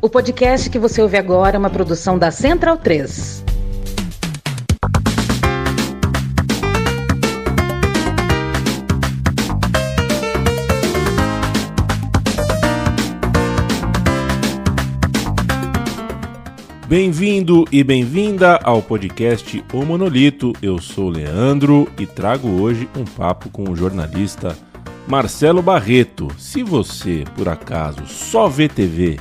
O podcast que você ouve agora é uma produção da Central 3. Bem-vindo e bem-vinda ao podcast O Monolito. Eu sou Leandro e trago hoje um papo com o jornalista Marcelo Barreto. Se você, por acaso, só vê TV,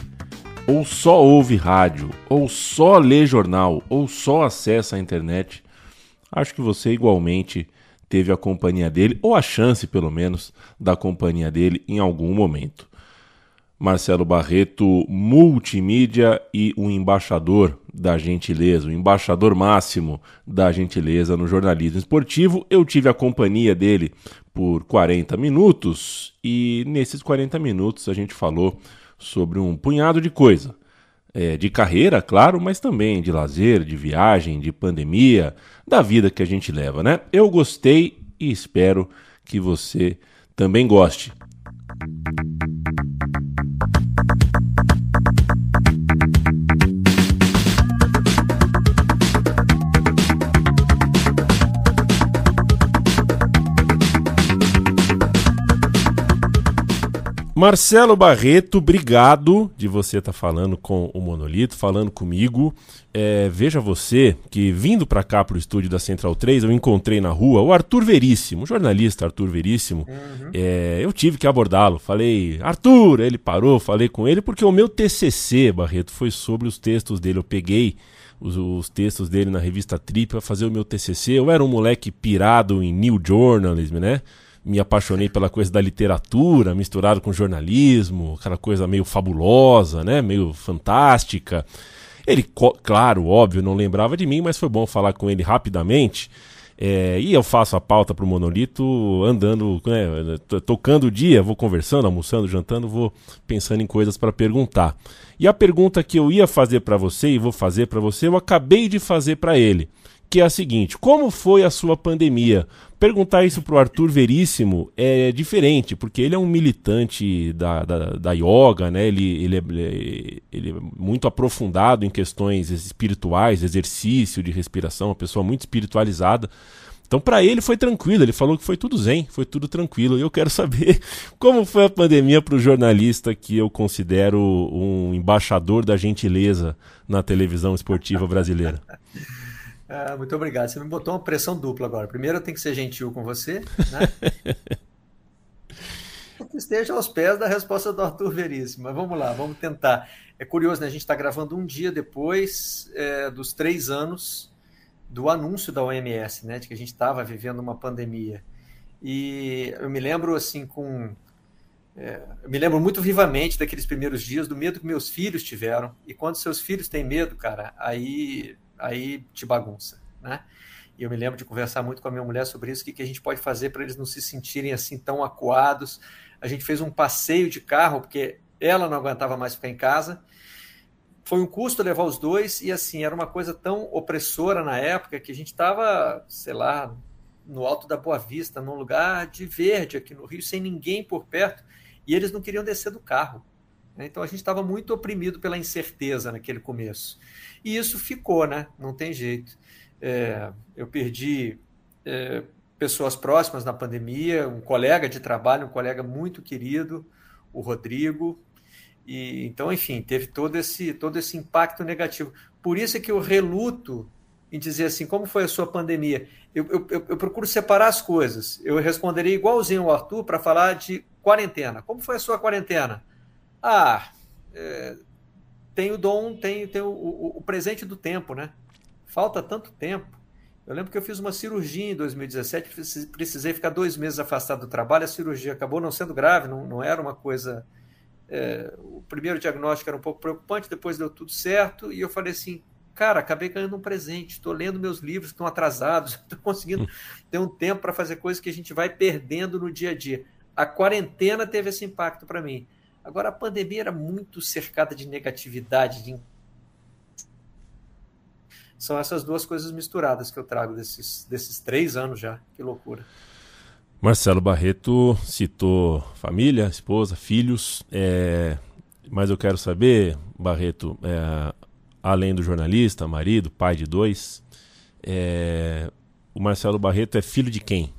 ou só ouve rádio, ou só lê jornal, ou só acessa a internet, acho que você igualmente teve a companhia dele, ou a chance, pelo menos, da companhia dele em algum momento. Marcelo Barreto, multimídia e um embaixador da gentileza, o embaixador máximo da gentileza no jornalismo esportivo. Eu tive a companhia dele por 40 minutos e nesses 40 minutos a gente falou sobre um punhado de coisa. É, de carreira, claro, mas também de lazer, de viagem, de pandemia, da vida que a gente leva, né? Eu gostei e espero que você também goste. Marcelo Barreto, obrigado de você estar tá falando com o Monolito, falando comigo. É, veja você que vindo para cá para o estúdio da Central 3, eu encontrei na rua o Arthur Veríssimo, o jornalista Arthur Veríssimo. Uhum. É, eu tive que abordá-lo. Falei, Arthur, ele parou, falei com ele, porque o meu TCC, Barreto, foi sobre os textos dele. Eu peguei os, os textos dele na revista Trip para fazer o meu TCC. Eu era um moleque pirado em New Journalism, né? Me apaixonei pela coisa da literatura, misturado com jornalismo, aquela coisa meio fabulosa, né? Meio fantástica. Ele, claro, óbvio, não lembrava de mim, mas foi bom falar com ele rapidamente. É, e eu faço a pauta para o Monolito andando, né, tocando o dia, vou conversando, almoçando, jantando, vou pensando em coisas para perguntar. E a pergunta que eu ia fazer para você e vou fazer para você, eu acabei de fazer para ele que é a seguinte: como foi a sua pandemia? Perguntar isso para o Arthur Veríssimo é diferente, porque ele é um militante da, da, da yoga, né? ele, ele, é, ele é muito aprofundado em questões espirituais, exercício de respiração, uma pessoa muito espiritualizada. Então, para ele foi tranquilo, ele falou que foi tudo zen, foi tudo tranquilo. E eu quero saber como foi a pandemia para o jornalista que eu considero um embaixador da gentileza na televisão esportiva brasileira. Ah, muito obrigado. Você me botou uma pressão dupla agora. Primeiro, eu tenho que ser gentil com você, né? que esteja aos pés da resposta do Arthur Veríssimo. Mas vamos lá, vamos tentar. É curioso, né? A gente está gravando um dia depois é, dos três anos do anúncio da OMS, né? De que a gente estava vivendo uma pandemia. E eu me lembro, assim, com. É, eu me lembro muito vivamente daqueles primeiros dias, do medo que meus filhos tiveram. E quando seus filhos têm medo, cara, aí aí te bagunça, né? E eu me lembro de conversar muito com a minha mulher sobre isso, o que, que a gente pode fazer para eles não se sentirem assim tão acuados. A gente fez um passeio de carro, porque ela não aguentava mais ficar em casa. Foi um custo levar os dois, e assim, era uma coisa tão opressora na época que a gente estava, sei lá, no alto da Boa Vista, num lugar de verde aqui no Rio, sem ninguém por perto, e eles não queriam descer do carro. Então a gente estava muito oprimido pela incerteza naquele começo. E isso ficou, né? Não tem jeito. É, eu perdi é, pessoas próximas na pandemia, um colega de trabalho, um colega muito querido, o Rodrigo. E, então, enfim, teve todo esse, todo esse impacto negativo. Por isso é que eu reluto em dizer assim, como foi a sua pandemia? Eu, eu, eu procuro separar as coisas. Eu responderia igualzinho ao Arthur para falar de quarentena. Como foi a sua quarentena? Ah, é, tem o dom, tem, tem o, o, o, presente do tempo, né? Falta tanto tempo. Eu lembro que eu fiz uma cirurgia em 2017, precisei ficar dois meses afastado do trabalho, a cirurgia acabou não sendo grave, não, não era uma coisa. É, o primeiro diagnóstico era um pouco preocupante, depois deu tudo certo, e eu falei assim: cara, acabei ganhando um presente, estou lendo meus livros estão atrasados, estou conseguindo ter um tempo para fazer coisas que a gente vai perdendo no dia a dia. A quarentena teve esse impacto para mim. Agora, a pandemia era muito cercada de negatividade, de... São essas duas coisas misturadas que eu trago desses, desses três anos já. Que loucura. Marcelo Barreto citou família, esposa, filhos. É... Mas eu quero saber, Barreto, é, além do jornalista, marido, pai de dois, é, o Marcelo Barreto é filho de quem?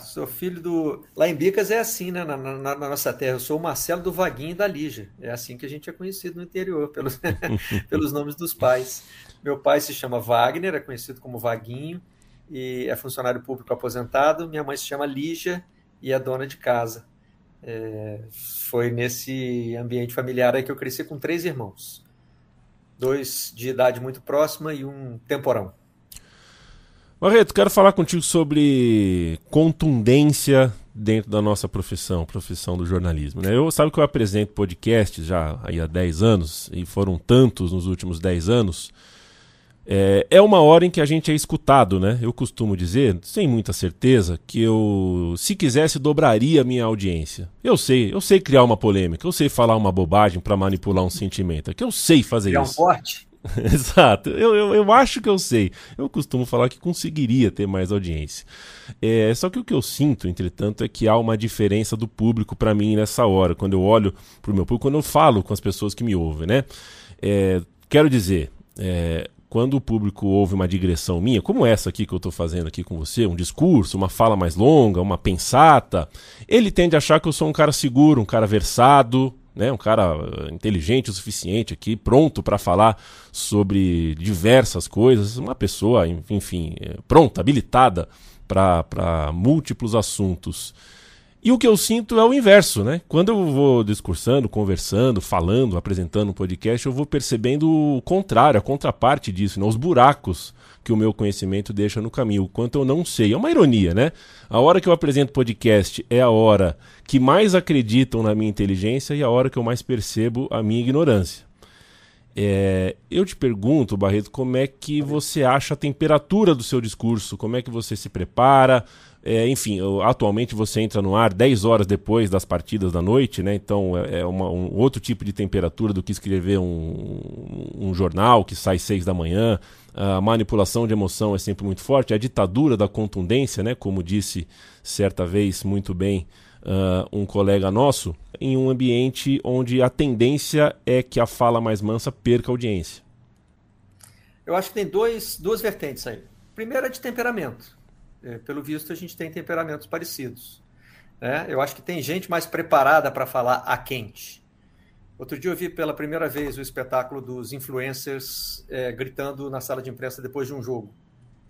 Sou filho do. Lá em Bicas é assim, né? Na, na, na, nossa terra. Eu sou o Marcelo do Vaguinho e da Lígia. É assim que a gente é conhecido no interior, pelos, pelos nomes dos pais. Meu pai se chama Wagner, é conhecido como Vaguinho, e é funcionário público aposentado. Minha mãe se chama Lígia e é dona de casa. É, foi nesse ambiente familiar aí que eu cresci com três irmãos. Dois de idade muito próxima e um temporão. Barreto, quero falar contigo sobre contundência dentro da nossa profissão, profissão do jornalismo. Né? Eu sabe que eu apresento podcasts já há 10 anos, e foram tantos nos últimos 10 anos. É, é uma hora em que a gente é escutado, né? Eu costumo dizer, sem muita certeza, que eu, se quisesse, dobraria a minha audiência. Eu sei, eu sei criar uma polêmica, eu sei falar uma bobagem para manipular um sentimento, é que eu sei fazer criar isso. um corte? Exato, eu, eu, eu, acho que eu sei. Eu costumo falar que conseguiria ter mais audiência. É, só que o que eu sinto, entretanto, é que há uma diferença do público para mim nessa hora, quando eu olho para o meu público, quando eu falo com as pessoas que me ouvem, né? É, quero dizer, é, quando o público ouve uma digressão minha, como essa aqui que eu estou fazendo aqui com você, um discurso, uma fala mais longa, uma pensata, ele tende a achar que eu sou um cara seguro, um cara versado, né, um cara eh, inteligente o suficiente aqui, pronto para falar sobre diversas coisas, uma pessoa, enfim, eh, pronta, habilitada para múltiplos assuntos. E o que eu sinto é o inverso, né? Quando eu vou discursando, conversando, falando, apresentando um podcast, eu vou percebendo o contrário, a contraparte disso, né? os buracos que o meu conhecimento deixa no caminho, o quanto eu não sei. É uma ironia, né? A hora que eu apresento podcast é a hora que mais acreditam na minha inteligência e a hora que eu mais percebo a minha ignorância. É, eu te pergunto, Barreto, como é que você acha a temperatura do seu discurso? Como é que você se prepara? É, enfim, atualmente você entra no ar 10 horas depois das partidas da noite, né? Então é, é uma, um outro tipo de temperatura do que escrever um, um jornal que sai 6 da manhã. A manipulação de emoção é sempre muito forte. A ditadura da contundência, né? Como disse certa vez muito bem uh, um colega nosso, em um ambiente onde a tendência é que a fala mais mansa perca audiência. Eu acho que tem dois, duas vertentes aí. Primeiro é de temperamento pelo visto, a gente tem temperamentos parecidos. Né? Eu acho que tem gente mais preparada para falar a quente. Outro dia eu vi pela primeira vez o espetáculo dos influencers é, gritando na sala de imprensa depois de um jogo.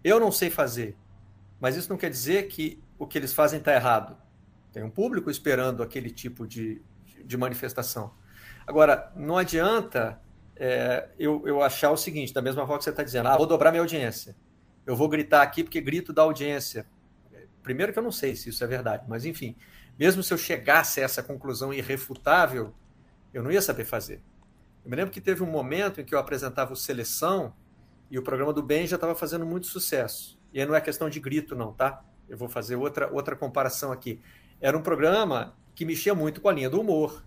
Eu não sei fazer, mas isso não quer dizer que o que eles fazem está errado. Tem um público esperando aquele tipo de, de manifestação. Agora, não adianta é, eu, eu achar o seguinte, da mesma forma que você está dizendo, ah, vou dobrar minha audiência eu vou gritar aqui porque grito da audiência. Primeiro que eu não sei se isso é verdade, mas enfim, mesmo se eu chegasse a essa conclusão irrefutável, eu não ia saber fazer. Eu me lembro que teve um momento em que eu apresentava o Seleção e o programa do Bem já estava fazendo muito sucesso. E aí não é questão de grito, não, tá? Eu vou fazer outra, outra comparação aqui. Era um programa que mexia muito com a linha do humor,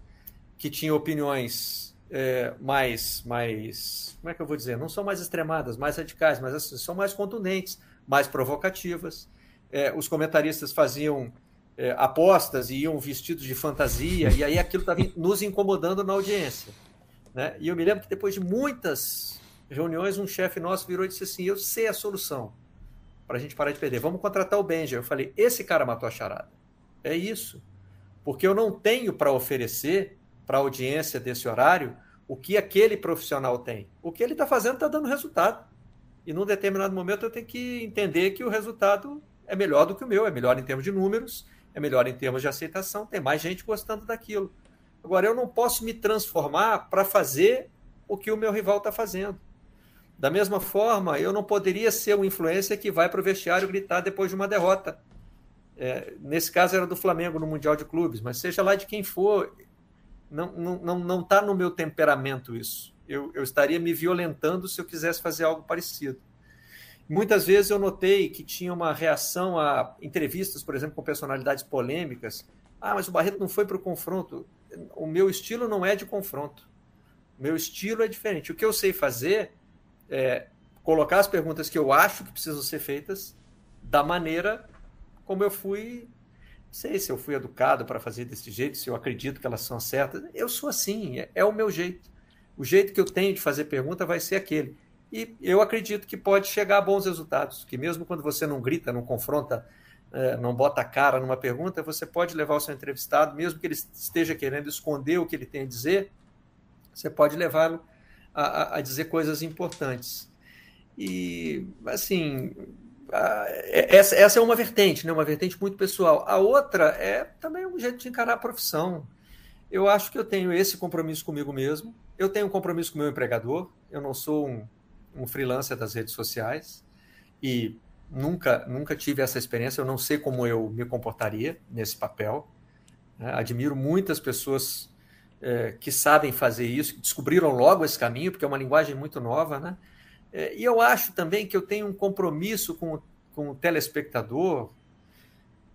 que tinha opiniões é, mais, mais, como é que eu vou dizer? Não são mais extremadas, mais radicais, mas assim, são mais contundentes, mais provocativas. É, os comentaristas faziam é, apostas e iam vestidos de fantasia, e aí aquilo estava nos incomodando na audiência. Né? E eu me lembro que depois de muitas reuniões, um chefe nosso virou e disse assim: Eu sei a solução para a gente parar de perder. Vamos contratar o Benja. Eu falei: Esse cara matou a charada. É isso. Porque eu não tenho para oferecer para a audiência desse horário o que aquele profissional tem. O que ele está fazendo está dando resultado. E num determinado momento eu tenho que entender que o resultado é melhor do que o meu, é melhor em termos de números, é melhor em termos de aceitação, tem mais gente gostando daquilo. Agora, eu não posso me transformar para fazer o que o meu rival está fazendo. Da mesma forma, eu não poderia ser um influencer que vai para o vestiário gritar depois de uma derrota. É, nesse caso era do Flamengo no Mundial de Clubes, mas seja lá de quem for, não não não não está no meu temperamento isso. Eu, eu estaria me violentando se eu quisesse fazer algo parecido. Muitas vezes eu notei que tinha uma reação a entrevistas, por exemplo, com personalidades polêmicas. Ah, mas o Barreto não foi para o confronto. O meu estilo não é de confronto. O meu estilo é diferente. O que eu sei fazer é colocar as perguntas que eu acho que precisam ser feitas da maneira como eu fui sei se eu fui educado para fazer desse jeito, se eu acredito que elas são certas. Eu sou assim, é, é, o meu jeito. O jeito que eu tenho de fazer pergunta vai ser aquele. E eu acredito que pode chegar a bons resultados, que mesmo quando você não grita, não confronta, é, não bota a cara numa pergunta, você pode levar o seu entrevistado, mesmo que ele esteja querendo esconder o que ele tem a dizer, você pode levá-lo a, a, dizer coisas importantes. E, assim, essa, essa é uma vertente, né? uma vertente muito pessoal. A outra é também um jeito de encarar a profissão. Eu acho que eu tenho esse compromisso comigo mesmo, eu tenho um compromisso com o meu empregador, eu não sou um, um freelancer das redes sociais e nunca, nunca tive essa experiência, eu não sei como eu me comportaria nesse papel. Né? Admiro muitas pessoas é, que sabem fazer isso, que descobriram logo esse caminho, porque é uma linguagem muito nova, né? É, e eu acho também que eu tenho um compromisso com, com o telespectador,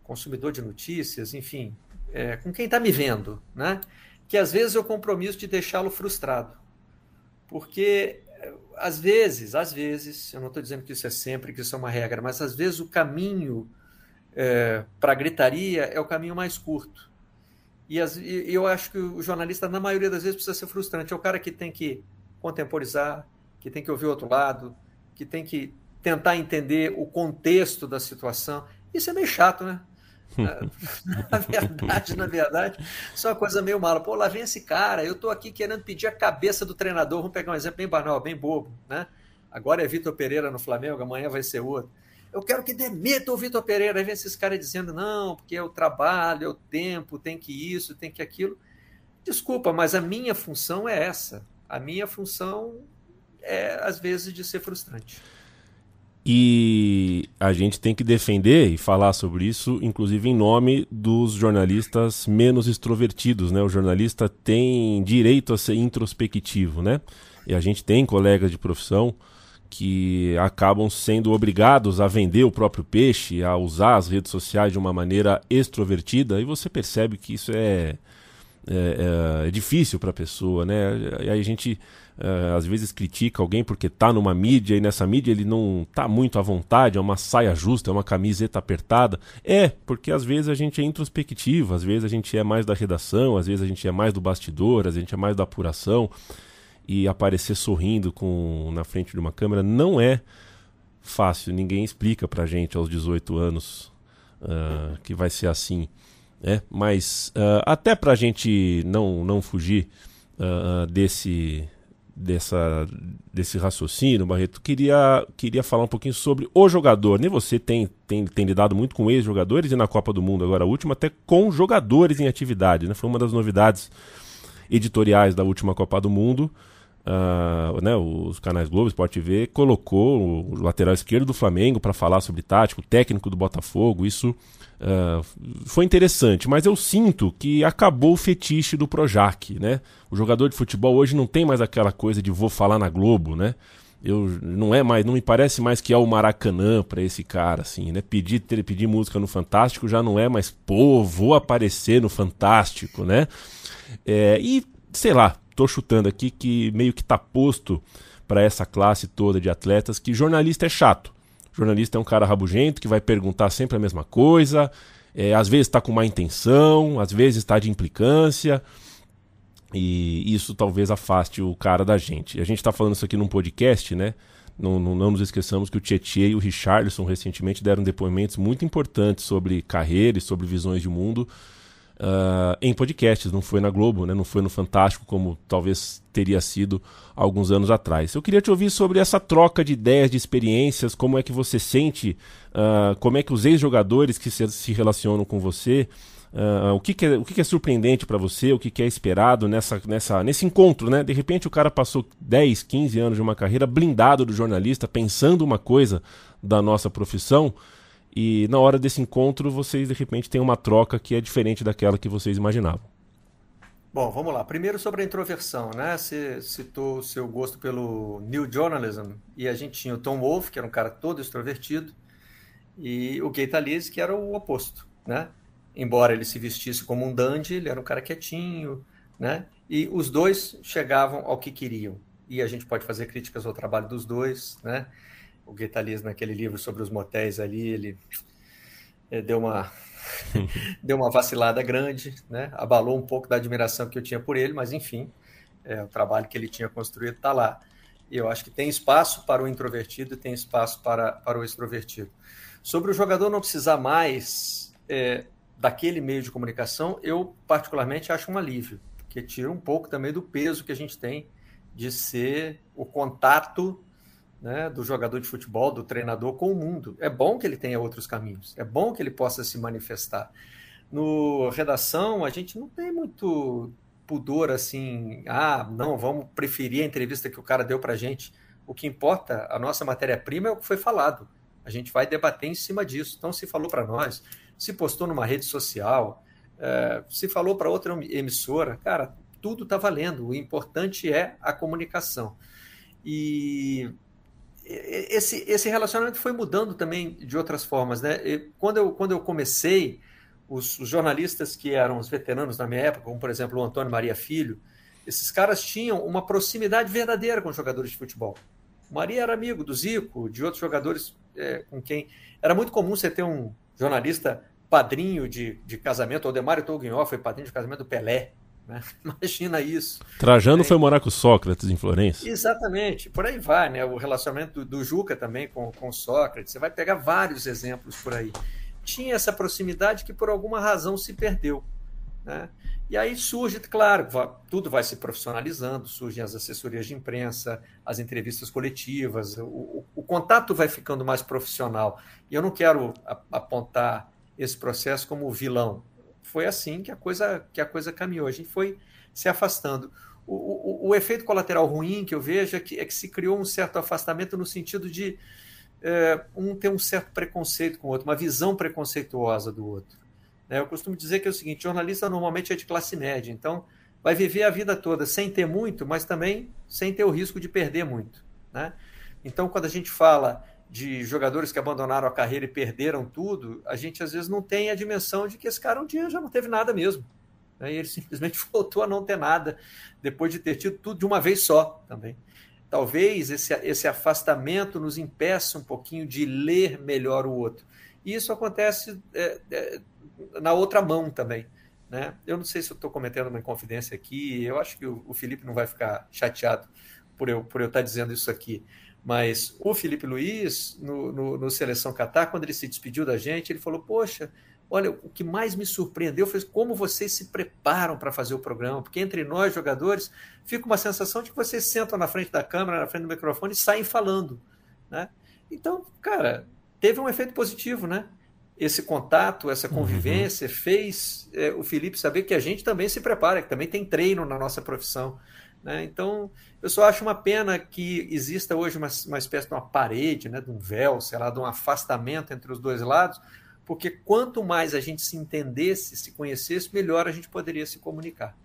consumidor de notícias, enfim, é, com quem está me vendo, né? que às vezes é o compromisso de deixá-lo frustrado. Porque às vezes, às vezes, eu não estou dizendo que isso é sempre, que isso é uma regra, mas às vezes o caminho é, para a gritaria é o caminho mais curto. E, as, e eu acho que o jornalista, na maioria das vezes, precisa ser frustrante. É o cara que tem que contemporizar, que tem que ouvir o outro lado, que tem que tentar entender o contexto da situação. Isso é meio chato, né? na verdade, na verdade, isso é uma coisa meio mala. Pô, lá vem esse cara, eu estou aqui querendo pedir a cabeça do treinador. Vamos pegar um exemplo bem banal, bem bobo, né? Agora é Vitor Pereira no Flamengo, amanhã vai ser outro. Eu quero que demita o Vitor Pereira. Aí vem esses caras dizendo, não, porque é o trabalho, é o tempo, tem que isso, tem que aquilo. Desculpa, mas a minha função é essa. A minha função é, às vezes, de ser frustrante. E a gente tem que defender e falar sobre isso, inclusive em nome dos jornalistas menos extrovertidos, né? O jornalista tem direito a ser introspectivo, né? E a gente tem colegas de profissão que acabam sendo obrigados a vender o próprio peixe, a usar as redes sociais de uma maneira extrovertida, e você percebe que isso é, é, é difícil para a pessoa, né? Aí a gente Uh, às vezes critica alguém porque tá numa mídia e nessa mídia ele não tá muito à vontade, é uma saia justa, é uma camiseta apertada. É, porque às vezes a gente é introspectivo, às vezes a gente é mais da redação, às vezes a gente é mais do bastidor, às vezes a gente é mais da apuração. E aparecer sorrindo com na frente de uma câmera não é fácil, ninguém explica pra gente aos 18 anos uh, que vai ser assim. Né? Mas uh, até pra gente não, não fugir desse dessa, desse raciocínio, Barreto, queria, queria falar um pouquinho sobre o jogador. Nem você tem, tem, tem lidado muito com ex-jogadores e na Copa do Mundo, agora a última, até com jogadores em atividade. Né? Foi uma das novidades editoriais da última Copa do Mundo. Uh, né, os canais Globo, Sport TV, colocou o lateral esquerdo do Flamengo para falar sobre tático, técnico do Botafogo. Isso Uh, foi interessante, mas eu sinto que acabou o fetiche do Projac, né? O jogador de futebol hoje não tem mais aquela coisa de vou falar na Globo, né? Eu não é mais, não me parece mais que é o Maracanã para esse cara assim, né? Pedir, ter, pedir música no Fantástico já não é mais, pô, vou aparecer no Fantástico, né? É, e sei lá, tô chutando aqui que meio que tá posto para essa classe toda de atletas que jornalista é chato jornalista é um cara rabugento que vai perguntar sempre a mesma coisa, é, às vezes está com má intenção, às vezes está de implicância. E isso talvez afaste o cara da gente. A gente está falando isso aqui num podcast, né? Não, não, não, nos esqueçamos que o Tietchan e o Richardson recentemente deram depoimentos muito importantes sobre carreira e sobre visões de mundo uh, em podcasts, não foi na Globo, né? não foi no Fantástico, como talvez teria sido alguns anos atrás. Eu queria te ouvir sobre essa troca de ideias, de experiências, como é que você sente, uh, como é que os ex-jogadores que se, se, relacionam com você. Uh, o que, que, é, o que, que é surpreendente para você, o que, que é esperado nessa, nessa, nesse encontro, né? De repente o cara passou 10, 15 anos de uma carreira blindado do jornalista, pensando uma coisa da nossa profissão, e na hora desse encontro, vocês de repente têm uma troca que é diferente daquela que vocês imaginavam. Bom, vamos lá. Primeiro sobre a introversão, né? Você citou o seu gosto pelo new journalism e a gente tinha o Tom Wolfe, que era um cara todo extrovertido, e o Gay Talese, que era o oposto, né? Embora ele se vestisse como um dandy, ele era um cara quietinho, né? E os dois chegavam ao que queriam. E a gente pode fazer críticas ao trabalho dos dois, né? O Guettaliz naquele livro sobre os motéis ali, ele é, deu uma deu uma vacilada grande, né? Abalou um pouco da admiração que eu tinha por ele, mas enfim, é, o trabalho que ele tinha construído está lá. E eu acho que tem espaço para o introvertido e tem espaço para, para o extrovertido. Sobre o jogador não precisar mais é, daquele meio de comunicação, eu particularmente acho um alívio, porque tira um pouco também do peso que a gente tem de ser o contato né, do jogador de futebol, do treinador com o mundo. É bom que ele tenha outros caminhos, é bom que ele possa se manifestar. No redação, a gente não tem muito pudor assim, ah, não, vamos preferir a entrevista que o cara deu para gente. O que importa, a nossa matéria-prima é o que foi falado. A gente vai debater em cima disso. Então, se falou para nós, se postou numa rede social, é, se falou para outra emissora, cara, tudo está valendo. O importante é a comunicação. E esse, esse relacionamento foi mudando também de outras formas. Né? E quando, eu, quando eu comecei, os, os, jornalistas que eram os veteranos na minha época, como por exemplo o Antônio Maria Filho, esses caras tinham uma proximidade verdadeira com os jogadores de futebol. O Maria era amigo do Zico, de outros jogadores é, com quem. Era muito comum você ter um jornalista padrinho de, de casamento. O Demário Toguinho foi padrinho de casamento do Pelé. Né? Imagina isso. Trajano é. foi morar com Sócrates em Florença. Exatamente, por aí vai, né? O relacionamento do, do Juca também com, com Sócrates. Você vai pegar vários exemplos por aí. Tinha essa proximidade que por alguma razão se perdeu. Né? E aí surge, claro, tudo vai se profissionalizando, surgem as assessorias de imprensa, as entrevistas coletivas, o, o, o contato vai ficando mais profissional. E eu não quero apontar esse processo como vilão, foi assim que a coisa, que a coisa caminhou. A gente foi se afastando. O, o, o efeito colateral ruim que eu vejo é que, é que se criou um certo afastamento no sentido de é, um ter um certo preconceito com o outro, uma visão preconceituosa do outro. Né? Eu costumo dizer que é o seguinte: jornalista normalmente é de classe média, então vai viver a vida toda sem ter muito, mas também sem ter o risco de perder muito. Né? Então, quando a gente fala de jogadores que abandonaram a carreira e perderam tudo, a gente às vezes não tem a dimensão de que esse cara um dia já não teve nada mesmo. Né? E ele simplesmente voltou a não ter nada, depois de ter tido tudo de uma vez só também. Talvez esse, esse afastamento nos impeça um pouquinho de ler melhor o outro. E isso acontece é, é, na outra mão também. Né? Eu não sei se eu estou cometendo uma inconfidência aqui, eu acho que o, o Felipe não vai ficar chateado por eu, por eu estar dizendo isso aqui. Mas o Felipe Luiz, no, no, no, Seleção Catar, quando ele se despediu da gente, ele falou: Poxa, olha, o que mais me surpreendeu foi como vocês se preparam para fazer o programa, porque entre nós, jogadores, fica uma sensação de que vocês sentam na frente da câmera, na frente do microfone e saem falando. Né? Então, cara, teve um efeito positivo, né? Esse contato, essa uhum. convivência uhum. fez é, o Felipe saber que a gente também se prepara, que também tem treino na nossa profissão. Né? Então, eu só acho uma pena que exista hoje uma, uma espécie de uma parede, né, de um véu, sei lá, de um afastamento entre os dois lados, porque quanto mais a gente se entendesse, se conhecesse, melhor a gente poderia se comunicar.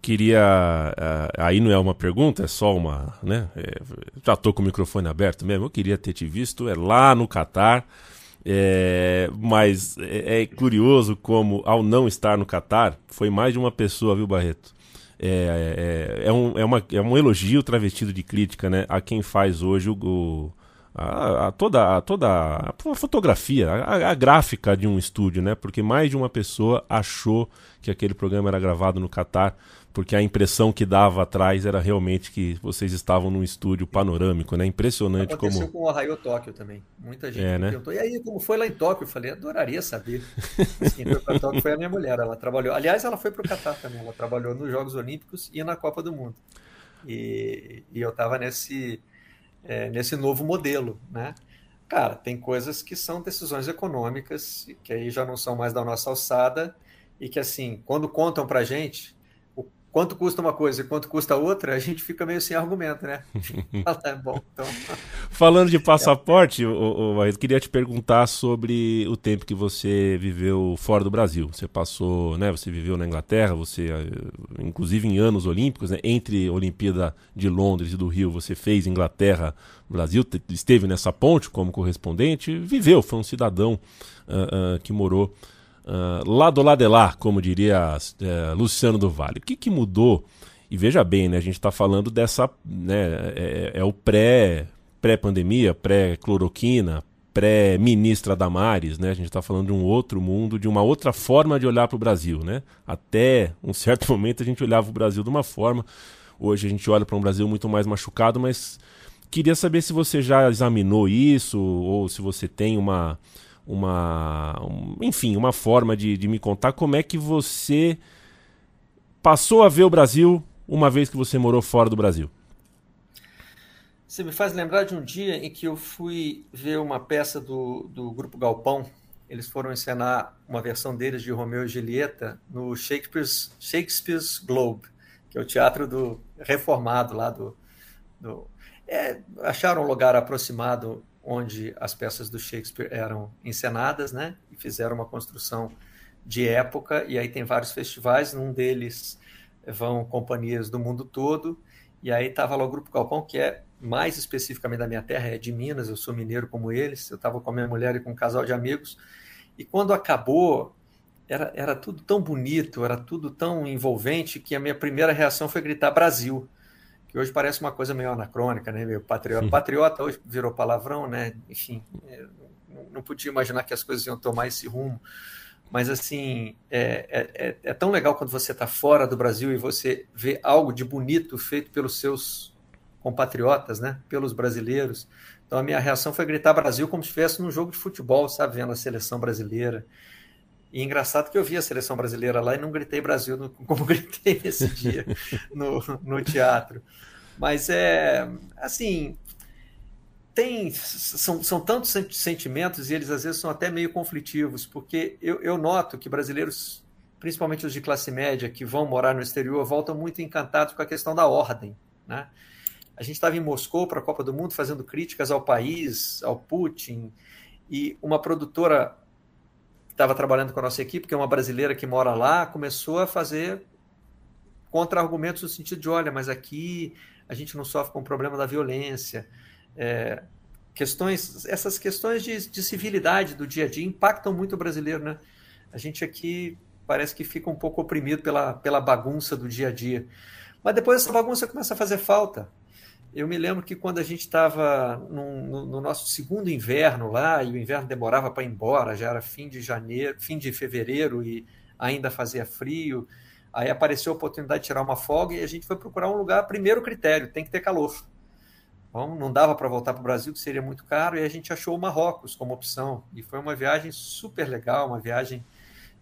Queria. Uh, aí não é uma pergunta, é só uma. Né, é, já estou com o microfone aberto mesmo. Eu queria ter te visto é lá no Catar. É, mas é, é curioso como, ao não estar no Catar, foi mais de uma pessoa, viu, Barreto? É, é, é, um, é, uma, é um elogio travestido de crítica né, a quem faz hoje o, o a, a, toda, a, toda a fotografia, a, a, gráfica de um estúdio, né? Porque mais de uma pessoa achou que aquele programa era gravado no Catar porque a impressão que dava atrás era realmente que vocês estavam num estúdio panorâmico, né? Impressionante Aconteceu como. com o Arraio Tóquio também. Muita gente é, né? perguntou. E aí, como foi lá em Tóquio? Eu falei, adoraria saber. quem foi para Tóquio foi a minha mulher. Ela trabalhou. Aliás, ela foi para o Catar também. Ela trabalhou nos Jogos Olímpicos e na Copa do Mundo. E, e eu estava nesse, é, nesse novo modelo, né? Cara, tem coisas que são decisões econômicas, que aí já não são mais da nossa alçada, e que, assim, quando contam para gente, quanto custa uma coisa e quanto custa outra, a gente fica meio sem argumento, né? é bom, então... Falando de passaporte, o, eu queria te perguntar sobre o tempo que você viveu fora do Brasil. Você passou, né? Você viveu na Inglaterra, você, eh, inclusive em anos olímpicos, né? Entre a Olimpíada de Londres e do Rio, você fez Inglaterra, Brasil, esteve nessa ponte como correspondente, viveu, foi um cidadão uh, uh, que morou uh, lá do lado de lá, como diria uh, Luciano do Vale. O que, que mudou? E veja bem, né, a gente está falando dessa. Né, é, é o pré, pré-pandemia, pré-cloroquina, pré-ministra Damares, né? A gente está falando de um outro mundo, de uma outra forma de olhar para o Brasil, né? Até um certo momento a gente olhava o Brasil de uma forma, hoje a gente olha para um Brasil muito mais machucado, mas queria saber se você já examinou isso ou se você tem uma, uma, um, enfim, uma forma de, de me contar como é que você passou a ver o Brasil uma vez que você morou fora do Brasil. Você me faz lembrar de um dia em que eu fui ver uma peça do, do Grupo Galpão. Eles foram encenar uma versão deles de Romeu e Julieta no Shakespeare's, Shakespeare's Globe, que é o teatro do reformado lá do. do é, acharam um lugar aproximado onde as peças do Shakespeare eram encenadas, né? E fizeram uma construção de época. E aí tem vários festivais, num deles vão companhias do mundo todo. E aí estava lá o Grupo Galpão, que é mais especificamente da minha terra, é de Minas, eu sou mineiro como eles, eu estava com a minha mulher e com um casal de amigos, e quando acabou, era, era tudo tão bonito, era tudo tão envolvente, que a minha primeira reação foi gritar Brasil, que hoje parece uma coisa meio anacrônica, né, meio patriota. Patriota hoje virou palavrão, né, enfim, é, não podia imaginar que as coisas iam tomar esse rumo, mas assim, é, é, é, é tão legal quando você está fora do Brasil e você vê algo de bonito feito pelos seus compatriotas, né, pelos brasileiros. Então a minha reação foi gritar Brasil como se estivesse num jogo de futebol, sabe, vendo a seleção brasileira. E engraçado que eu vi a seleção brasileira lá e não gritei Brasil no, como gritei nesse dia no, no teatro. Mas é assim, tem são, são tantos sentimentos e eles às vezes são até meio conflitivos, porque eu, eu noto que brasileiros, principalmente os de classe média, que vão morar no exterior, voltam muito encantados com a questão da ordem, né? A gente estava em Moscou para a Copa do Mundo fazendo críticas ao país, ao Putin, e uma produtora estava trabalhando com a nossa equipe, que é uma brasileira que mora lá, começou a fazer contra-argumentos no sentido de: olha, mas aqui a gente não sofre com o problema da violência. É, questões, essas questões de, de civilidade do dia a dia impactam muito o brasileiro, né? A gente aqui parece que fica um pouco oprimido pela, pela bagunça do dia a dia. Mas depois essa bagunça começa a fazer falta. Eu me lembro que quando a gente estava no, no, nosso segundo inverno lá, e o inverno demorava para ir embora, já era fim de janeiro, fim de fevereiro e ainda fazia frio. Aí apareceu a oportunidade de tirar uma folga e a gente foi procurar um lugar, primeiro critério, tem que ter calor. Não dava para voltar para o Brasil, que seria muito caro, e a gente achou o Marrocos como opção. E foi uma viagem super legal, uma viagem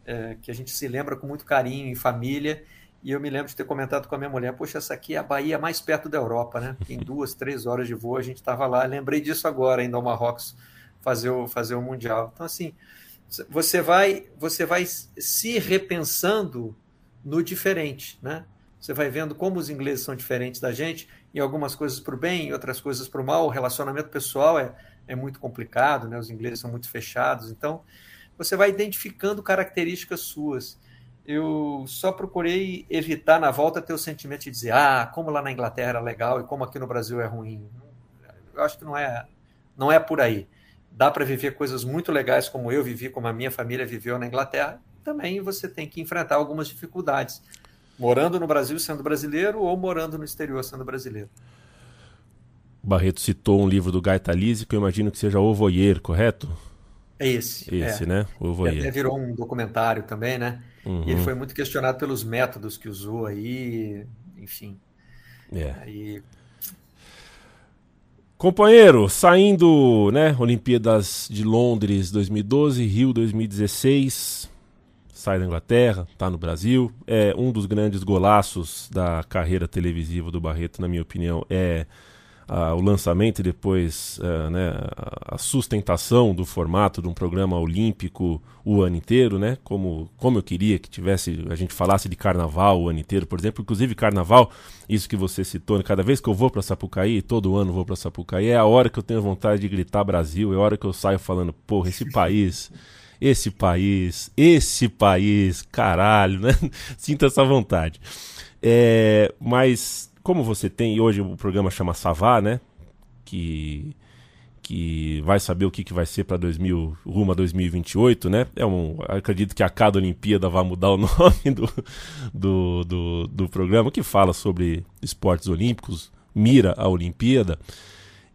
é, que a gente se lembra com muito carinho, em família. E eu me lembro de ter comentado com a minha mulher: Poxa, essa aqui é a Bahia mais perto da Europa, né? Em duas, três horas de voo a gente estava lá. Lembrei disso agora, ainda ao Marrocos fazer o, fazer o Mundial. Então, assim, você vai, você vai se repensando no diferente, né? Você vai vendo como os ingleses são diferentes da gente, em algumas coisas para o bem, em outras coisas para o mal. O relacionamento pessoal é, é muito complicado, né? Os ingleses são muito fechados. Então, você vai identificando características suas eu só procurei evitar na volta ter o sentimento de dizer, ah, como lá na Inglaterra é legal e como aqui no Brasil é ruim. Eu acho que não é, não é por aí. Dá para viver coisas muito legais como eu vivi, como a minha família viveu na Inglaterra. Também você tem que enfrentar algumas dificuldades, morando no Brasil sendo brasileiro ou morando no exterior sendo brasileiro. Barreto citou um livro do Gaeta Lise, que eu imagino que seja O Voyeur, correto? É esse. Esse, é. né? O Voyeur. Até virou um documentário também, né? Uhum. E ele foi muito questionado pelos métodos que usou aí, enfim. É. Aí... Companheiro, saindo, né? Olimpíadas de Londres 2012, Rio 2016, sai da Inglaterra, tá no Brasil. É um dos grandes golaços da carreira televisiva do Barreto, na minha opinião, é o lançamento e depois uh, né, a sustentação do formato de um programa olímpico o ano inteiro, né? Como, como eu queria que tivesse, a gente falasse de carnaval o ano inteiro, por exemplo, inclusive carnaval, isso que você citou, né, cada vez que eu vou para Sapucaí, todo ano vou para Sapucaí, é a hora que eu tenho vontade de gritar Brasil, é a hora que eu saio falando, porra, esse país esse país, esse país, caralho, né? Sinta essa vontade. É, mas como você tem, hoje o programa chama Savá, né? Que, que vai saber o que, que vai ser para 2000, rumo a 2028, né? É um, acredito que a cada Olimpíada vai mudar o nome do, do, do, do programa, que fala sobre esportes olímpicos, mira a Olimpíada.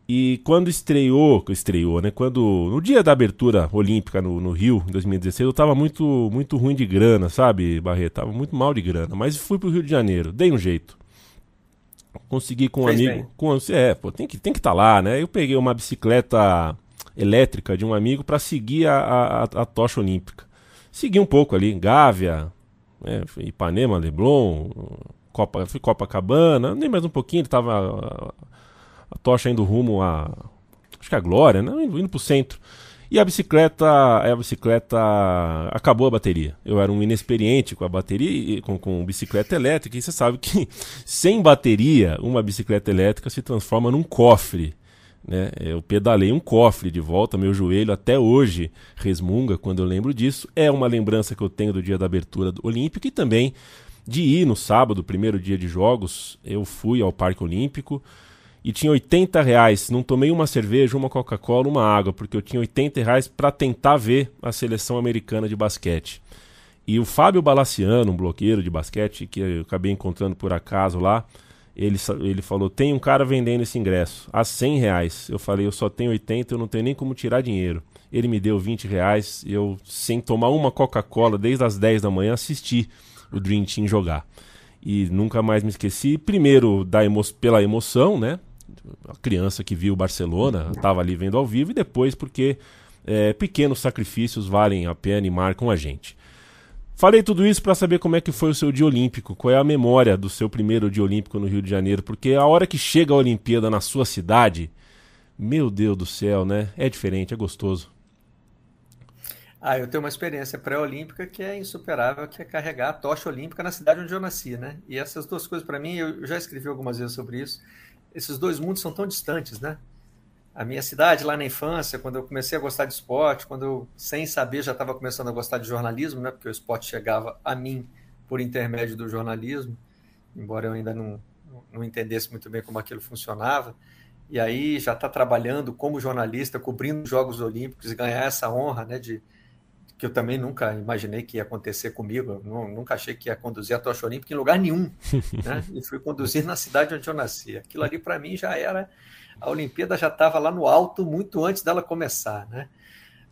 E quando estreou, estreou, né? Quando no dia da abertura olímpica no, no Rio, em 2016, eu tava muito muito ruim de grana, sabe, Barreto? Tava muito mal de grana, mas fui pro Rio de Janeiro, dei um jeito. Consegui com um Fez amigo, com é, pô, tem que tem que estar tá lá, né? Eu peguei uma bicicleta elétrica de um amigo para seguir a, a, a, tocha olímpica. Segui um pouco ali, Gávea, né? Ipanema, Leblon, Copa, fui Copacabana, nem mais um pouquinho, ele tava a tocha indo rumo a. Acho que a Glória, né? Indo, indo pro centro. E a bicicleta, a bicicleta acabou a bateria. Eu era um inexperiente com a bateria, com, com bicicleta elétrica, e você sabe que sem bateria, uma bicicleta elétrica se transforma num cofre. Né? Eu pedalei um cofre de volta, meu joelho até hoje resmunga quando eu lembro disso. É uma lembrança que eu tenho do dia da abertura do Olímpico e também de ir no sábado, primeiro dia de jogos, eu fui ao Parque Olímpico e tinha 80 reais. Não tomei uma cerveja, uma Coca-Cola, uma água, porque eu tinha 80 reais para tentar ver a seleção americana de basquete. E o Fábio Balaciano, um bloqueiro de basquete, que eu acabei encontrando por acaso lá, ele, ele falou: tem um cara vendendo esse ingresso a 100 reais. Eu falei: eu só tenho 80, eu não tenho nem como tirar dinheiro. Ele me deu 20 reais, eu, sem tomar uma Coca-Cola, desde as 10 da manhã, assisti o Dream Team jogar. E nunca mais me esqueci, primeiro da emo pela emoção, né? A criança que viu Barcelona estava ali vendo ao vivo e depois porque é, pequenos sacrifícios valem a pena e marcam a gente. Falei tudo isso para saber como é que foi o seu dia olímpico, qual é a memória do seu primeiro dia olímpico no Rio de Janeiro, porque a hora que chega a Olimpíada na sua cidade, meu Deus do céu, né? É diferente, é gostoso. Ah, eu tenho uma experiência pré-olímpica que é insuperável, que é carregar a tocha olímpica na cidade onde eu nasci, né? E essas duas coisas para mim, eu já escrevi algumas vezes sobre isso esses dois mundos são tão distantes, né? A minha cidade, lá na infância, quando eu comecei a gostar de esporte, quando eu, sem saber, já estava começando a gostar de jornalismo, né? Porque o esporte chegava a mim por intermédio do jornalismo, embora eu ainda não, não entendesse muito bem como aquilo funcionava. E aí já está trabalhando como jornalista, cobrindo os Jogos Olímpicos e ganhar essa honra, né? De, que eu também nunca imaginei que ia acontecer comigo. Eu nunca achei que ia conduzir a tocha olímpica em lugar nenhum. Né? E fui conduzir na cidade onde eu nasci. Aquilo ali, para mim, já era. A Olimpíada já estava lá no alto muito antes dela começar. Né?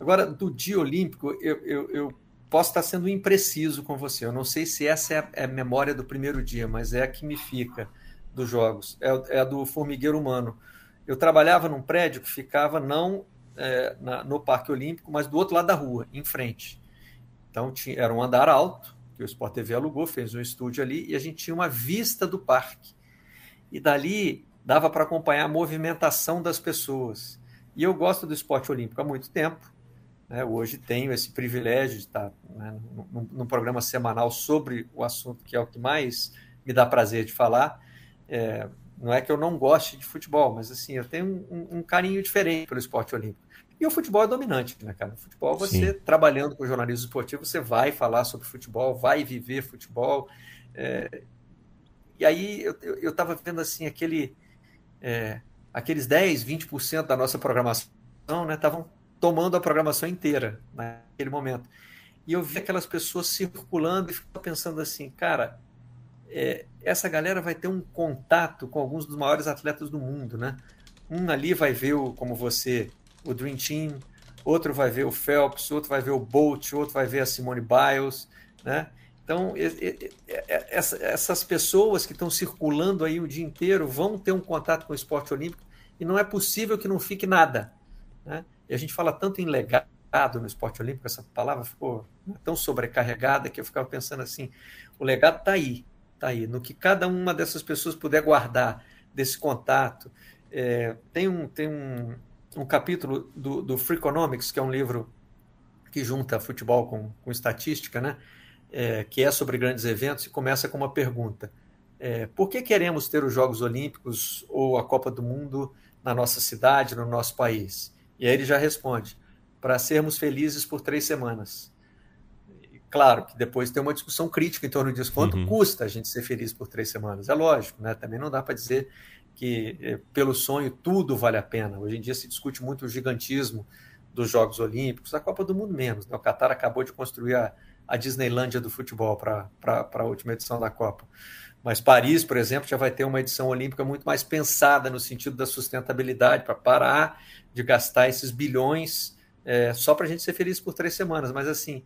Agora, do dia olímpico, eu, eu, eu, posso estar sendo impreciso com você. Eu não sei se essa é a, é a, memória do primeiro dia, mas é a que me fica dos Jogos. É, é a do formigueiro humano. Eu trabalhava num prédio que ficava não é, na, no Parque Olímpico, mas do outro lado da rua, em frente. Então tinha, era um andar alto, que o Sport TV alugou, fez um estúdio ali, e a gente tinha uma vista do parque. E dali dava para acompanhar a movimentação das pessoas. E eu gosto do esporte olímpico há muito tempo. Né? Hoje tenho esse privilégio de estar né, num, num, programa semanal sobre o assunto que é o que mais me dá prazer de falar. É, não é que eu não goste de futebol, mas assim, eu tenho um, um carinho diferente pelo esporte olímpico. E o futebol é dominante, né, cara? O futebol, você Sim. trabalhando com jornalismo esportivo, você vai falar sobre futebol, vai viver futebol. É... E aí eu estava vendo assim, aquele, é, aqueles 10, 20% da nossa programação estavam né, tomando a programação inteira naquele momento. E eu vi aquelas pessoas circulando e ficava pensando assim, cara, é, essa galera vai ter um contato com alguns dos maiores atletas do mundo, né? Um ali vai ver, o, como você, o Dream Team, outro vai ver o Phelps, outro vai ver o Bolt, outro vai ver a Simone Biles, né? Então, essas pessoas que estão circulando aí o dia inteiro vão ter um contato com o esporte olímpico e não é possível que não fique nada. Né? E a gente fala tanto em legado no esporte olímpico, essa palavra ficou tão sobrecarregada que eu ficava pensando assim: o legado está aí, Está aí. No que cada uma dessas pessoas puder guardar desse contato. É, tem um, tem um, um capítulo do, do Freakonomics, que é um livro que junta futebol com, com estatística, né? É, que é sobre grandes eventos, e começa com uma pergunta. É, por que queremos ter os Jogos Olímpicos ou a Copa do Mundo na nossa cidade, no nosso país? E aí ele já responde: para sermos felizes por três semanas. Claro que depois tem uma discussão crítica em torno disso. Quanto uhum. custa a gente ser feliz por três semanas? É lógico, né? Também não dá para dizer que eh, pelo sonho tudo vale a pena. Hoje em dia se discute muito o gigantismo dos Jogos Olímpicos, a Copa do Mundo menos. Né? O Qatar acabou de construir a, a Disneylândia do futebol para a última edição da Copa. Mas Paris, por exemplo, já vai ter uma edição olímpica muito mais pensada no sentido da sustentabilidade, para parar de gastar esses bilhões é, só para a gente ser feliz por três semanas. Mas assim,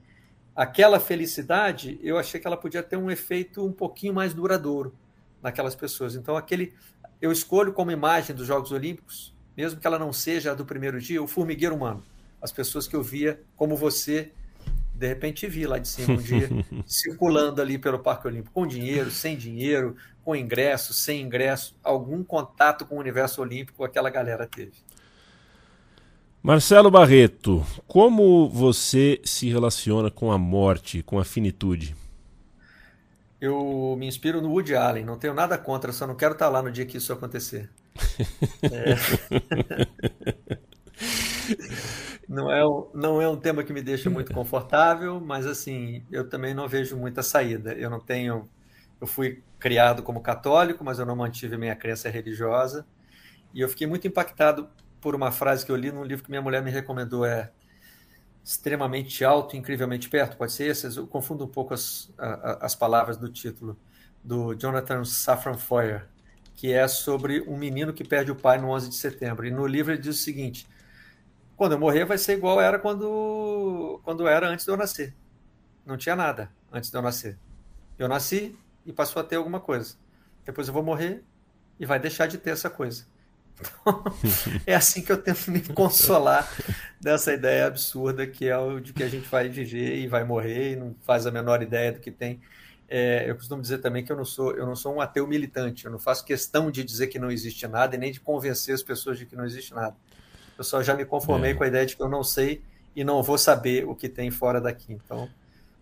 aquela felicidade, eu achei que ela podia ter um efeito um pouquinho mais duradouro naquelas pessoas. Então, aquele, eu escolho como imagem dos Jogos Olímpicos, mesmo que ela não seja a do primeiro dia, o formigueiro humano. As pessoas que eu via, como você, de repente vi lá de cima um dia, circulando ali pelo Parque Olímpico, com dinheiro, sem dinheiro, com ingresso, sem ingresso, algum contato com o universo olímpico aquela galera teve. Marcelo Barreto, como você se relaciona com a morte, com a finitude? Eu me inspiro no Woody Allen, não tenho nada contra, só não quero estar lá no dia que isso acontecer. é. não, é, não é um tema que me deixa muito confortável, mas assim, eu também não vejo muita saída. Eu não tenho. Eu fui criado como católico, mas eu não mantive minha crença religiosa. E eu fiquei muito impactado por uma frase que eu li num livro que minha mulher me recomendou: é extremamente alto, incrivelmente perto. Pode ser esse? Eu confundo um pouco as, as palavras do título, do Jonathan Safran Foer, que é sobre um menino que perde o pai no 11 de setembro. E no livro ele diz o seguinte quando eu morrer vai ser igual era quando, quando era antes de eu nascer. Não tinha nada antes de eu nascer. Eu nasci e passou a ter alguma coisa. Depois eu vou morrer e vai deixar de ter essa coisa. Então, é assim que eu tento me consolar dessa ideia absurda que é o de que a gente vai viver e vai morrer e não faz a menor ideia do que tem. É, eu costumo dizer também que eu não sou eu não sou um ateu militante. Eu não faço questão de dizer que não existe nada e nem de convencer as pessoas de que não existe nada. Eu só já me conformei é. com a ideia de que eu não sei e não vou saber o que tem fora daqui. Então,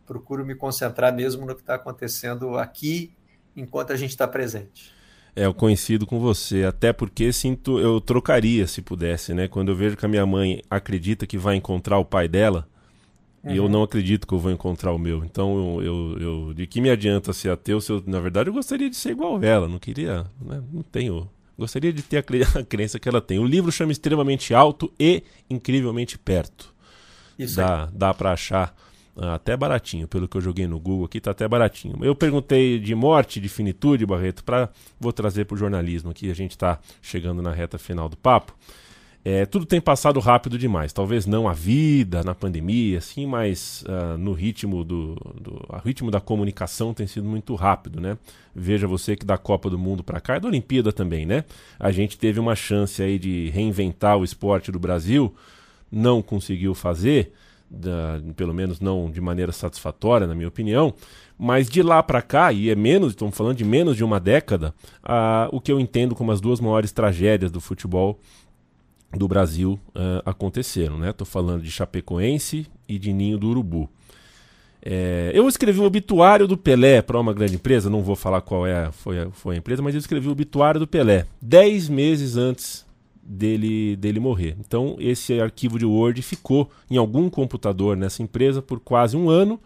procuro me concentrar mesmo no que está acontecendo aqui enquanto a gente está presente. É, eu coincido com você, até porque sinto, eu trocaria se pudesse, né? Quando eu vejo que a minha mãe acredita que vai encontrar o pai dela, uhum. e eu uhum. não acredito que eu vou encontrar o meu. Então, eu, eu, eu, de que me adianta ser ateu se eu, na verdade, eu gostaria de ser igual ela, não queria, né? não tenho Gostaria de ter a, crença que ela tem. O livro chama Extremamente Alto e Incrivelmente Perto. Isso dá, dá para achar até baratinho, pelo que eu joguei no Google aqui, tá até baratinho. Eu perguntei de morte, de finitude, Barreto, para vou trazer para o jornalismo aqui, a gente está chegando na reta final do papo. É, tudo tem passado rápido demais. Talvez não a vida, na pandemia, assim, mas uh, no ritmo do, do ritmo da comunicação tem sido muito rápido, né? Veja você que da Copa do Mundo para cá e da Olimpíada também, né? A gente teve uma chance aí de reinventar o esporte do Brasil, não conseguiu fazer, da, pelo menos não de maneira satisfatória, na minha opinião. Mas de lá para cá, e é menos, estamos falando de menos de uma década, uh, o que eu entendo como as duas maiores tragédias do futebol do Brasil uh, aconteceram, né? Tô falando de Chapecoense e de Ninho do Urubu. É, eu escrevi o obituário do Pelé para uma grande empresa, não vou falar qual é, foi, foi a empresa, mas eu escrevi o obituário do Pelé, dez meses antes dele, dele morrer. Então, esse arquivo de Word ficou em algum computador nessa empresa por quase um ano.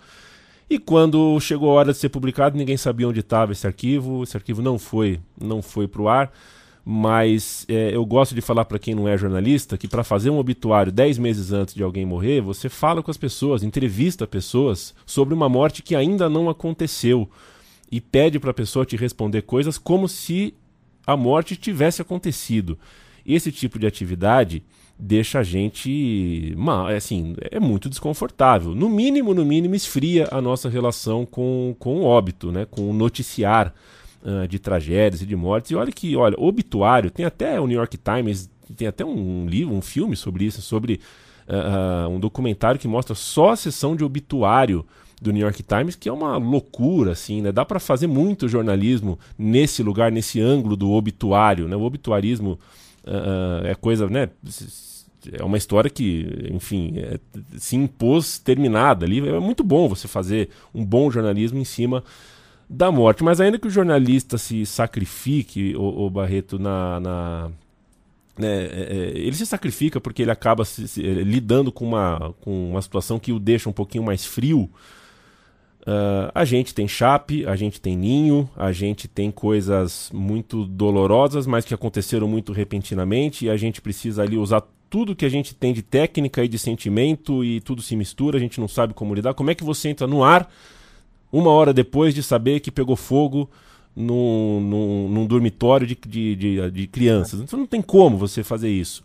E quando chegou a hora de ser publicado, ninguém sabia onde estava esse arquivo. Esse arquivo não foi, não foi para o ar mas é, eu gosto de falar para quem não é jornalista que para fazer um obituário 10 meses antes de alguém morrer, você fala com as pessoas, entrevista pessoas sobre uma morte que ainda não aconteceu e pede para a pessoa te responder coisas como se a morte tivesse acontecido. Esse tipo de atividade deixa a gente, assim, é muito desconfortável. No mínimo, no mínimo, esfria a nossa relação com, com o óbito, né? com o noticiar uh, de tragédias e de mortes. E olha que, olha, obituário, tem até o New York Times, tem até um livro, um filme sobre isso, sobre uh, um documentário que mostra só a sessão de obituário do New York Times, que é uma loucura, assim, né? Dá para fazer muito jornalismo nesse lugar, nesse ângulo do obituário, né? O obituarismo uh, é coisa, né? É uma história que, enfim, é, se impôs terminada ali. É muito bom você fazer um bom jornalismo em cima da morte. Mas ainda que o jornalista se sacrifique, o, o Barreto, na. na né, é, é, ele se sacrifica porque ele acaba se, se, é, lidando com uma, com uma situação que o deixa um pouquinho mais frio. Uh, a gente tem chape, a gente tem ninho, a gente tem coisas muito dolorosas, mas que aconteceram muito repentinamente e a gente precisa ali usar tudo que a gente tem de técnica e de sentimento e tudo se mistura, a gente não sabe como lidar. Como é que você entra no ar uma hora depois de saber que pegou fogo num, num, num dormitório de, de, de, de, crianças. Então não tem como você fazer isso.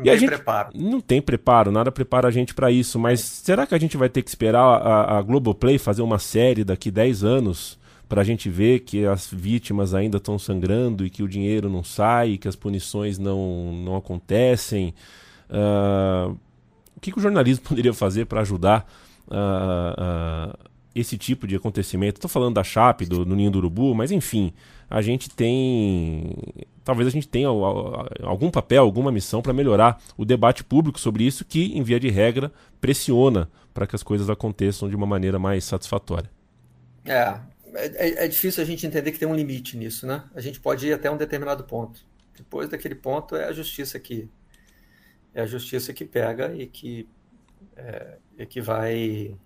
Não e tem a gente, preparo. Não tem preparo, nada prepara a gente para isso. Mas será que a gente vai ter que esperar a, a Globoplay fazer uma série daqui 10 anos para a gente ver que as vítimas ainda estão sangrando e que o dinheiro não sai, que as punições não, não acontecem? Uh, o que, que, o jornalismo poderia fazer para ajudar uh, uh, esse tipo de acontecimento. Estou falando da Chape, do, do Ninho do Urubu, mas enfim, a gente tem. Talvez a gente tenha algum papel, alguma missão para melhorar o debate público sobre isso, que, em via de regra, pressiona para que as coisas aconteçam de uma maneira mais satisfatória. É, é, é, difícil a gente entender que tem um limite nisso, né? A gente pode ir até um determinado ponto. Depois daquele ponto é a justiça que é a justiça que pega e que é, e que vai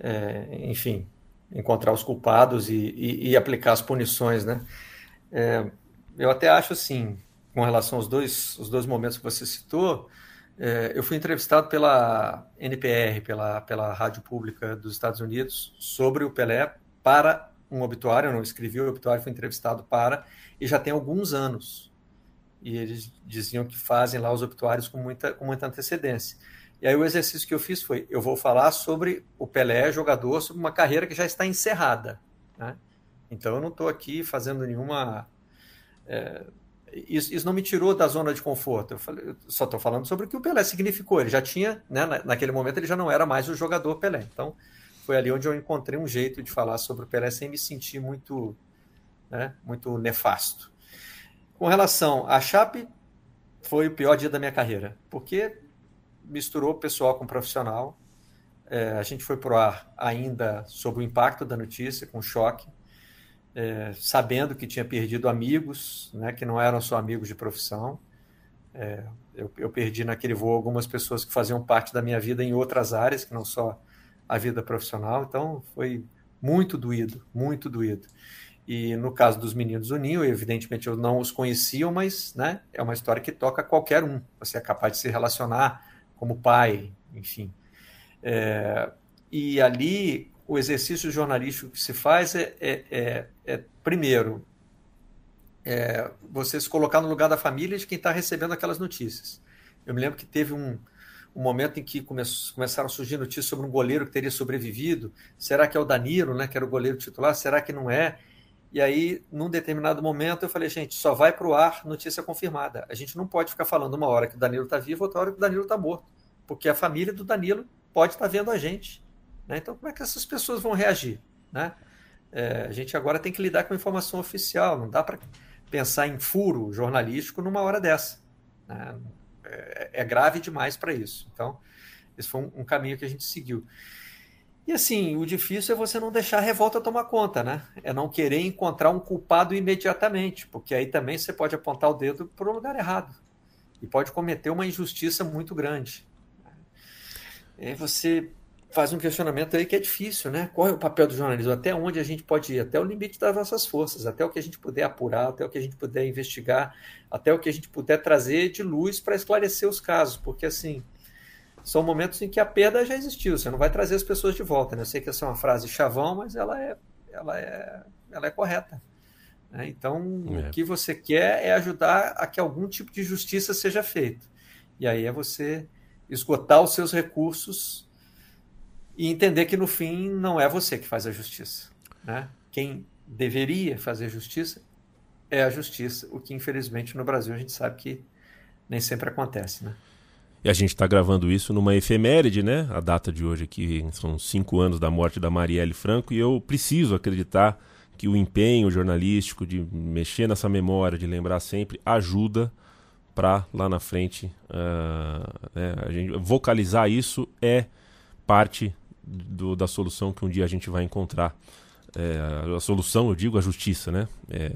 é, enfim, encontrar os culpados e, e, e, aplicar as punições, né? É, eu até acho assim, com relação aos dois, os dois momentos que você citou, é, eu fui entrevistado pela NPR, pela, pela Rádio Pública dos Estados Unidos, sobre o Pelé para um obituário, eu não escrevi o obituário, fui entrevistado para, e já tem alguns anos. E eles diziam que fazem lá os obituários com muita, com muita antecedência. E aí o exercício que eu fiz foi: eu vou falar sobre o Pelé, jogador, sobre uma carreira que já está encerrada. Né? Então eu não estou aqui fazendo nenhuma. É, isso, isso, não me tirou da zona de conforto. Eu, falei, eu só estou falando sobre o que o Pelé significou. Ele já tinha, né, naquele momento, ele já não era mais o jogador Pelé. Então foi ali onde eu encontrei um jeito de falar sobre o Pelé sem me sentir muito, né, muito nefasto. Com relação à Chape, foi o pior dia da minha carreira, porque misturou pessoal com profissional. É, a gente foi para o ar ainda sob o impacto da notícia, com choque, é, sabendo que tinha perdido amigos, né, que não eram só amigos de profissão. É, eu, eu, perdi naquele voo algumas pessoas que faziam parte da minha vida em outras áreas, que não só a vida profissional. Então, foi muito doído, muito doído. E no caso dos meninos do Ninho, evidentemente eu não os conhecia, mas né, é uma história que toca qualquer um. Você é capaz de se relacionar como pai, enfim. É, e ali o exercício jornalístico que se faz é, é, é, é primeiro, é, você se colocar no lugar da família de quem está recebendo aquelas notícias. Eu me lembro que teve um, um momento em que come, começaram a surgir notícias sobre um goleiro que teria sobrevivido. Será que é o Danilo, né, que era o goleiro titular? Será que não é? E aí, num determinado momento, eu falei, gente, só vai para o ar notícia confirmada. A gente não pode ficar falando uma hora que o Danilo está vivo, outra hora que o Danilo está morto. Porque a família do Danilo pode estar tá vendo a gente. Né? Então, como é que essas pessoas vão reagir? Né? É, a gente agora tem que lidar com informação oficial. Não dá para pensar em furo jornalístico numa hora dessa. Né? É, é, grave demais para isso. Então, esse foi um, um caminho que a gente seguiu. E assim, o difícil é você não deixar a revolta tomar conta, né? É não querer encontrar um culpado imediatamente, porque aí também você pode apontar o dedo para o lugar errado e pode cometer uma injustiça muito grande. E aí você faz um questionamento aí que é difícil, né? Qual é o papel do jornalismo? Até onde a gente pode ir? Até o limite das nossas forças, até o que a gente puder apurar, até o que a gente puder investigar, até o que a gente puder trazer de luz para esclarecer os casos, porque assim são momentos em que a perda já existiu, você não vai trazer as pessoas de volta. Né? Eu sei que essa é uma frase chavão, mas ela é, ela é, ela é correta. Né? Então, é. o que você quer é ajudar a que algum tipo de justiça seja feito. E aí é você esgotar os seus recursos e entender que no fim não é você que faz a justiça. Né? Quem deveria fazer justiça é a justiça, o que infelizmente no Brasil a gente sabe que nem sempre acontece. Né? E a gente está gravando isso numa efeméride, né? A data de hoje aqui são cinco anos da morte da Marielle Franco e eu preciso acreditar que o empenho jornalístico de mexer nessa memória, de lembrar sempre, ajuda para lá na frente uh, né, a gente vocalizar isso é parte do, da solução que um dia a gente vai encontrar. É, a solução, eu digo, a justiça, né? É,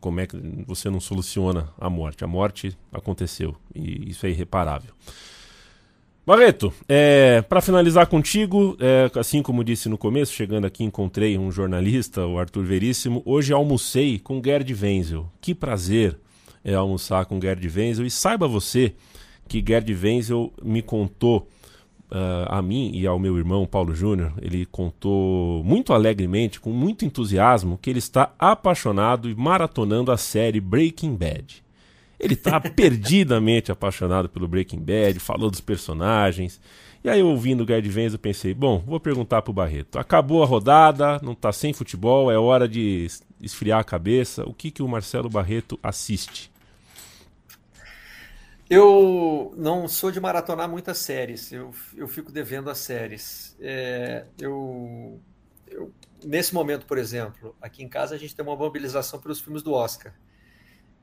como é que você não soluciona a morte? A morte aconteceu e isso é irreparável. Barreto, é, para finalizar contigo, é, assim como disse no começo, chegando aqui encontrei um jornalista, o Arthur Veríssimo. Hoje almocei com Gerd Wenzel. Que prazer é almoçar com Gerd Wenzel. E saiba você que Gerd Wenzel me contou uh, a mim e ao meu irmão Paulo Júnior, ele contou muito alegremente, com muito entusiasmo, que ele está apaixonado e maratonando a série Breaking Bad. Ele está perdidamente apaixonado pelo Breaking Bad, falou dos personagens. E aí, ouvindo o Guard Vens, eu pensei, bom, vou perguntar pro Barreto. Acabou a rodada, não tá sem futebol, é hora de esfriar a cabeça. O que, que o Marcelo Barreto assiste? Eu não sou de maratonar muitas séries, eu, eu fico devendo as séries. É, eu, eu, nesse momento, por exemplo, aqui em casa a gente tem uma mobilização pelos filmes do Oscar.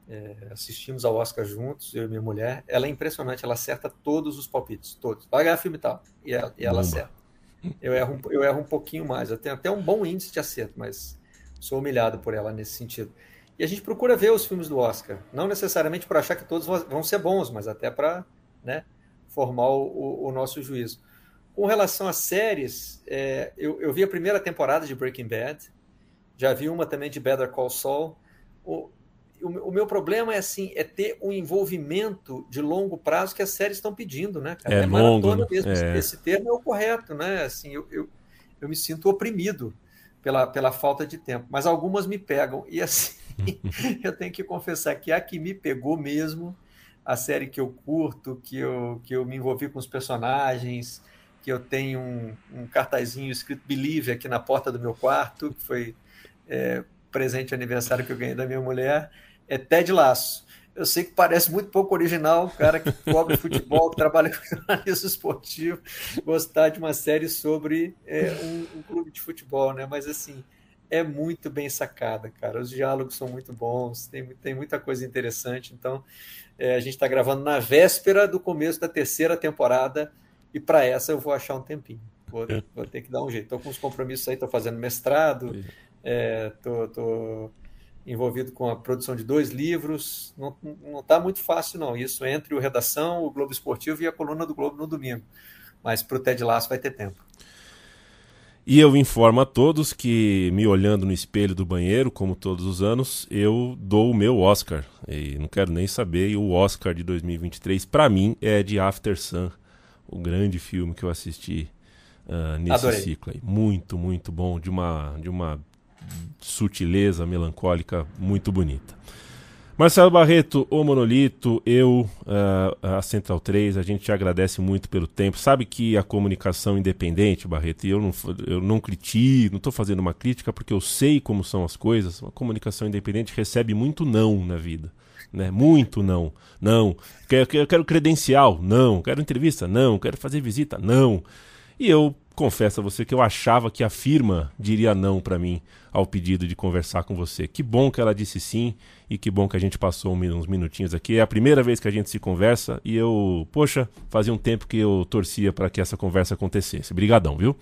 É, assistimos ao Oscar juntos, eu e minha mulher. Ela é impressionante, ela acerta todos os palpites, todos. Vai ganhar filme tal. E ela, e ela acerta. Eu erro, eu erro um pouquinho mais. Eu tenho até um bom índice de acerto, mas sou humilhado por ela nesse sentido. E a gente procura ver os filmes do Oscar. Não necessariamente para achar que todos vão ser bons, mas até para né, formar o, o, nosso juízo. Com relação às séries, é, eu, eu, vi a primeira temporada de Breaking Bad, já vi uma também de Better Call Saul. O, o, o, meu problema é assim, é ter um envolvimento de longo prazo que as séries estão pedindo, né? Cara? É, é longo, né? mesmo. É. Esse termo é o correto, né? Assim, eu, eu, eu me sinto oprimido pela, pela falta de tempo. Mas algumas me pegam. E assim, eu tenho que confessar que a que me pegou mesmo, a série que eu curto, que eu, que eu me envolvi com os personagens, que eu tenho um, um cartazinho escrito Believe aqui na porta do meu quarto, que foi é, presente aniversário que eu ganhei da minha mulher, é Ted Laço. Eu sei que parece muito pouco original, cara que cobre futebol, que trabalha com jornalismo esportivo, gostar de uma série sobre é, um, um, clube de futebol, né? Mas assim, é muito bem sacada, cara. Os diálogos são muito bons, tem, tem muita coisa interessante. Então, é, a gente está gravando na véspera do começo da terceira temporada, e para essa eu vou achar um tempinho. Vou, vou ter que dar um jeito. Estou com uns compromissos aí, estou fazendo mestrado, estou. É, tô envolvido com a produção de dois livros. Não está muito fácil, não. Isso entre o Redação, o Globo Esportivo e a coluna do Globo no domingo. Mas para o Ted Lasso vai ter tempo. E eu informo a todos que, me olhando no espelho do banheiro, como todos os anos, eu dou o meu Oscar. E não quero nem saber. E o Oscar de 2023, para mim, é de After Sun, o grande filme que eu assisti uh, nesse Adorei. ciclo. Aí. Muito, muito bom. De uma, de uma sutileza melancólica muito bonita. Marcelo Barreto, o Monolito, eu, uh, a Central 3, a gente te agradece muito pelo tempo. Sabe que a comunicação independente, Barreto, eu não, eu não critico, não estou fazendo uma crítica porque eu sei como são as coisas. A comunicação independente recebe muito não na vida. Né? Muito não. Não. Quero credencial? Não. Quero entrevista? Não. Quero fazer visita? Não. E eu confesso a você que eu achava que a firma diria não para mim ao pedido de conversar com você. Que bom que ela disse sim e que bom que a gente passou uns minutinhos aqui. É a primeira vez que a gente se conversa e eu, poxa, fazia um tempo que eu torcia para que essa conversa acontecesse. Obrigadão, viu?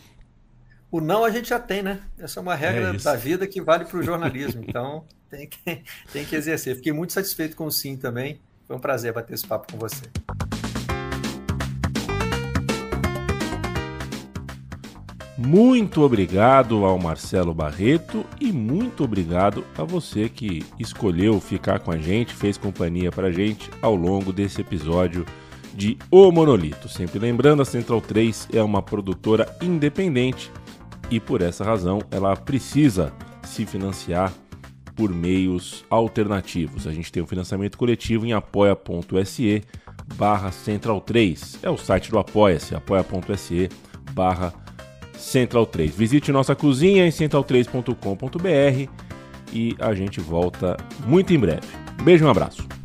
O não a gente já tem, né? Essa é uma regra é da vida que vale para o jornalismo. Então tem que, tem que exercer. Fiquei muito satisfeito com o sim também. Foi um prazer bater esse papo com você. Muito obrigado ao Marcelo Barreto e muito obrigado a você que escolheu ficar com a gente, fez companhia para a gente ao longo desse episódio de O Monolito. Sempre lembrando, a Central 3 é uma produtora independente e por essa razão ela precisa se financiar por meios alternativos. A gente tem um financiamento coletivo em apoia.se barra Central 3. É o site do Apoia-se, apoia.se barra Central 3. Visite nossa cozinha em central3.com.br e a gente volta muito em breve. Beijo e um abraço.